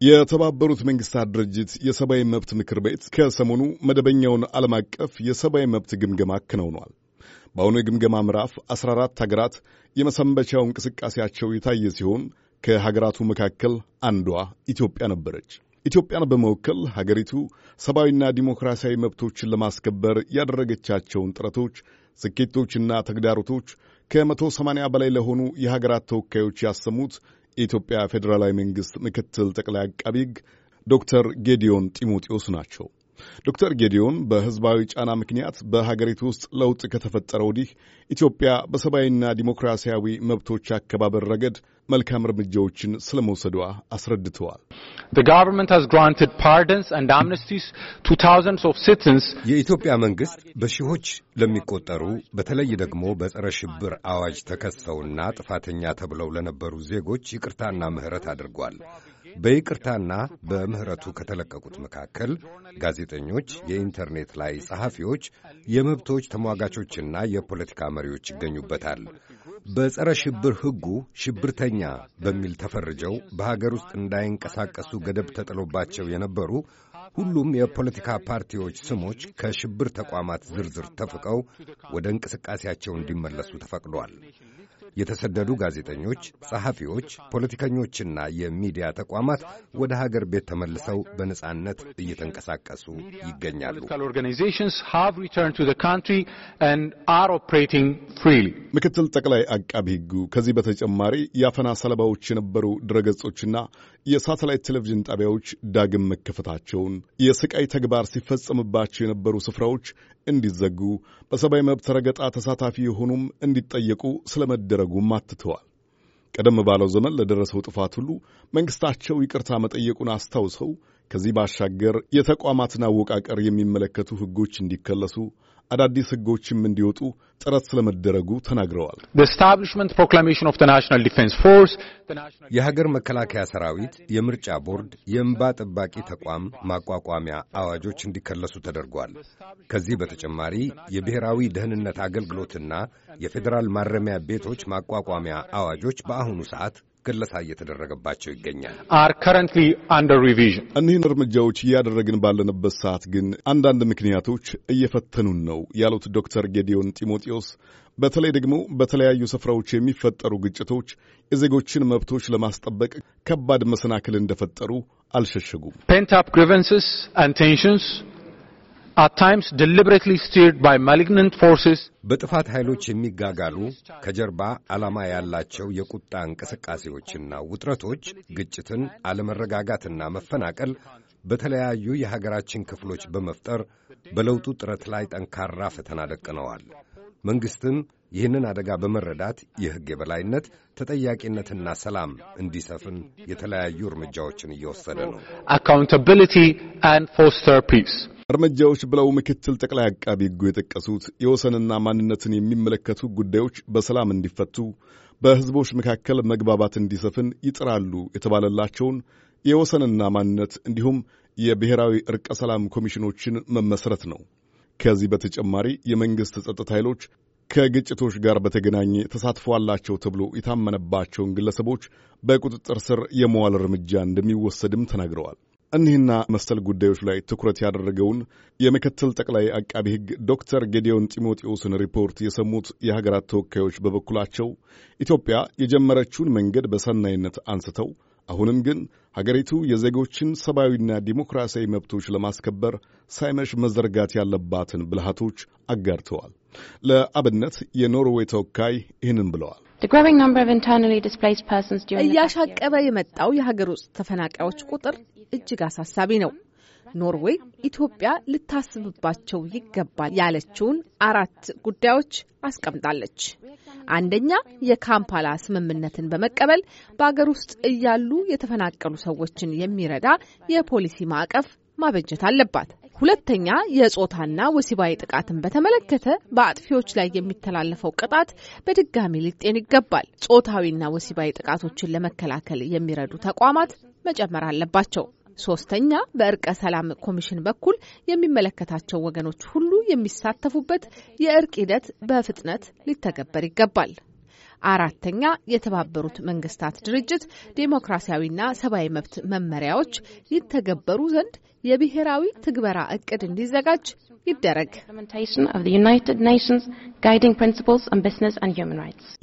የተባበሩት መንግስታት ድርጅት የሰብአዊ መብት ምክር ቤት ከሰሞኑ መደበኛውን ዓለም አቀፍ የሰብአዊ መብት ግምገማ አከናውኗል። በአሁኑ የግምገማ ምዕራፍ 14 ሀገራት የመሰንበቻው እንቅስቃሴያቸው የታየ ሲሆን ከሀገራቱ መካከል አንዷ ኢትዮጵያ ነበረች። ኢትዮጵያን በመወከል ሀገሪቱ ሰብአዊና ዲሞክራሲያዊ መብቶችን ለማስከበር ያደረገቻቸውን ጥረቶች፣ ስኬቶችና ተግዳሮቶች ከመቶ ሰማንያ በላይ ለሆኑ የሀገራት ተወካዮች ያሰሙት የኢትዮጵያ ፌዴራላዊ መንግሥት ምክትል ጠቅላይ አቃቢ ሕግ ዶክተር ጌዲዮን ጢሞቴዎስ ናቸው። ዶክተር ጌዲዮን በሕዝባዊ ጫና ምክንያት በሀገሪቱ ውስጥ ለውጥ ከተፈጠረ ወዲህ ኢትዮጵያ በሰብአዊና ዲሞክራሲያዊ መብቶች አከባበር ረገድ መልካም እርምጃዎችን ስለ መውሰዷ አስረድተዋል። የኢትዮጵያ መንግሥት በሺዎች ለሚቆጠሩ በተለይ ደግሞ በጸረ ሽብር አዋጅ ተከሰውና ጥፋተኛ ተብለው ለነበሩ ዜጎች ይቅርታና ምሕረት አድርጓል። በይቅርታና በምህረቱ ከተለቀቁት መካከል ጋዜጠኞች፣ የኢንተርኔት ላይ ጸሐፊዎች፣ የመብቶች ተሟጋቾችና የፖለቲካ መሪዎች ይገኙበታል። በጸረ ሽብር ሕጉ ሽብርተኛ በሚል ተፈርጀው በሀገር ውስጥ እንዳይንቀሳቀሱ ገደብ ተጥሎባቸው የነበሩ ሁሉም የፖለቲካ ፓርቲዎች ስሞች ከሽብር ተቋማት ዝርዝር ተፍቀው ወደ እንቅስቃሴያቸው እንዲመለሱ ተፈቅዷል። የተሰደዱ ጋዜጠኞች፣ ጸሐፊዎች፣ ፖለቲከኞችና የሚዲያ ተቋማት ወደ ሀገር ቤት ተመልሰው በነጻነት እየተንቀሳቀሱ ይገኛሉ። ምክትል ጠቅላይ አቃቢ ሕጉ ከዚህ በተጨማሪ የአፈና ሰለባዎች የነበሩ ድረገጾችና የሳተላይት ቴሌቪዥን ጣቢያዎች ዳግም መከፈታቸውን፣ የስቃይ ተግባር ሲፈጸምባቸው የነበሩ ስፍራዎች እንዲዘጉ፣ በሰብአዊ መብት ረገጣ ተሳታፊ የሆኑም እንዲጠየቁ ስለመደረጉም አትተዋል። ቀደም ባለው ዘመን ለደረሰው ጥፋት ሁሉ መንግሥታቸው ይቅርታ መጠየቁን አስታውሰው ከዚህ ባሻገር የተቋማትን አወቃቀር የሚመለከቱ ሕጎች እንዲከለሱ አዳዲስ ሕጎችም እንዲወጡ ጥረት ስለመደረጉ ተናግረዋል። የሀገር መከላከያ ሰራዊት፣ የምርጫ ቦርድ፣ የእንባ ጠባቂ ተቋም ማቋቋሚያ አዋጆች እንዲከለሱ ተደርጓል። ከዚህ በተጨማሪ የብሔራዊ ደህንነት አገልግሎትና የፌዴራል ማረሚያ ቤቶች ማቋቋሚያ አዋጆች በአሁኑ ሰዓት ገለጻ እየተደረገባቸው ይገኛል። እኒህን እርምጃዎች እያደረግን ባለንበት ሰዓት ግን አንዳንድ ምክንያቶች እየፈተኑን ነው ያሉት ዶክተር ጌዲዮን ጢሞቴዎስ በተለይ ደግሞ በተለያዩ ስፍራዎች የሚፈጠሩ ግጭቶች የዜጎችን መብቶች ለማስጠበቅ ከባድ መሰናክል እንደፈጠሩ አልሸሸጉም። በጥፋት ኃይሎች የሚጋጋሉ ከጀርባ ዓላማ ያላቸው የቁጣ እንቅስቃሴዎችና ውጥረቶች ግጭትን፣ አለመረጋጋትና መፈናቀል በተለያዩ የሀገራችን ክፍሎች በመፍጠር በለውጡ ጥረት ላይ ጠንካራ ፈተና ደቅነዋል። መንግሥትም ይህንን አደጋ በመረዳት የሕግ የበላይነት ተጠያቂነትና ሰላም እንዲሰፍን የተለያዩ እርምጃዎችን እየወሰደ ነው። accountability and foster peace እርምጃዎች ብለው ምክትል ጠቅላይ አቃቢ ሕጉ የጠቀሱት የወሰንና ማንነትን የሚመለከቱ ጉዳዮች በሰላም እንዲፈቱ በሕዝቦች መካከል መግባባት እንዲሰፍን ይጥራሉ የተባለላቸውን የወሰንና ማንነት እንዲሁም የብሔራዊ ዕርቀ ሰላም ኮሚሽኖችን መመስረት ነው። ከዚህ በተጨማሪ የመንግሥት ጸጥታ ኃይሎች ከግጭቶች ጋር በተገናኘ ተሳትፎ አላቸው ተብሎ የታመነባቸውን ግለሰቦች በቁጥጥር ስር የመዋል እርምጃ እንደሚወሰድም ተናግረዋል። እኒህና መሰል ጉዳዮች ላይ ትኩረት ያደረገውን የምክትል ጠቅላይ አቃቢ ሕግ ዶክተር ጌዲዮን ጢሞቴዎስን ሪፖርት የሰሙት የሀገራት ተወካዮች በበኩላቸው ኢትዮጵያ የጀመረችውን መንገድ በሰናይነት አንስተው አሁንም ግን ሀገሪቱ የዜጎችን ሰብአዊና ዲሞክራሲያዊ መብቶች ለማስከበር ሳይመሽ መዘርጋት ያለባትን ብልሃቶች አጋርተዋል። ለአብነት የኖርዌይ ተወካይ ይህንን ብለዋል። እያሻቀበ የመጣው የሀገር ውስጥ ተፈናቃዮች ቁጥር እጅግ አሳሳቢ ነው። ኖርዌይ ኢትዮጵያ ልታስብባቸው ይገባል ያለችውን አራት ጉዳዮች አስቀምጣለች። አንደኛ፣ የካምፓላ ስምምነትን በመቀበል በአገር ውስጥ እያሉ የተፈናቀሉ ሰዎችን የሚረዳ የፖሊሲ ማዕቀፍ ማበጀት አለባት። ሁለተኛ፣ የጾታና ወሲባዊ ጥቃትን በተመለከተ በአጥፊዎች ላይ የሚተላለፈው ቅጣት በድጋሚ ሊጤን ይገባል። ጾታዊና ወሲባዊ ጥቃቶችን ለመከላከል የሚረዱ ተቋማት መጨመር አለባቸው። ሶስተኛ በእርቀ ሰላም ኮሚሽን በኩል የሚመለከታቸው ወገኖች ሁሉ የሚሳተፉበት የእርቅ ሂደት በፍጥነት ሊተገበር ይገባል። አራተኛ የተባበሩት መንግስታት ድርጅት ዴሞክራሲያዊና ሰብአዊ መብት መመሪያዎች ይተገበሩ ዘንድ የብሔራዊ ትግበራ እቅድ እንዲዘጋጅ ይደረግ።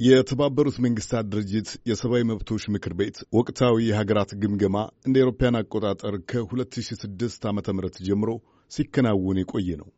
የተባበሩት መንግስታት ድርጅት የሰብአዊ መብቶች ምክር ቤት ወቅታዊ የሀገራት ግምገማ እንደ አውሮፓውያን አቆጣጠር ከ2006 ዓ ም ጀምሮ ሲከናወን የቆየ ነው።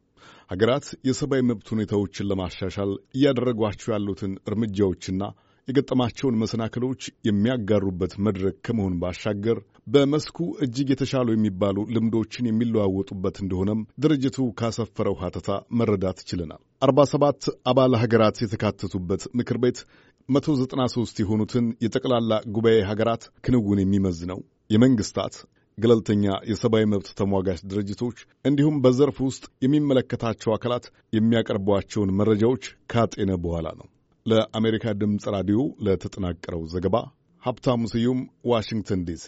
ሀገራት የሰብአዊ መብት ሁኔታዎችን ለማሻሻል እያደረጓቸው ያሉትን እርምጃዎችና የገጠማቸውን መሰናክሎች የሚያጋሩበት መድረክ ከመሆን ባሻገር በመስኩ እጅግ የተሻሉ የሚባሉ ልምዶችን የሚለዋወጡበት እንደሆነም ድርጅቱ ካሰፈረው ሀተታ መረዳት ችለናል። አርባ ሰባት አባል ሀገራት የተካተቱበት ምክር ቤት መቶ ዘጠና ሦስት የሆኑትን የጠቅላላ ጉባኤ ሀገራት ክንውን የሚመዝነው የመንግስታት ገለልተኛ የሰብአዊ መብት ተሟጋች ድርጅቶች እንዲሁም በዘርፍ ውስጥ የሚመለከታቸው አካላት የሚያቀርቧቸውን መረጃዎች ካጤነ በኋላ ነው። ለአሜሪካ ድምፅ ራዲዮ ለተጠናቀረው ዘገባ ሀብታሙ ስዩም ዋሽንግተን ዲሲ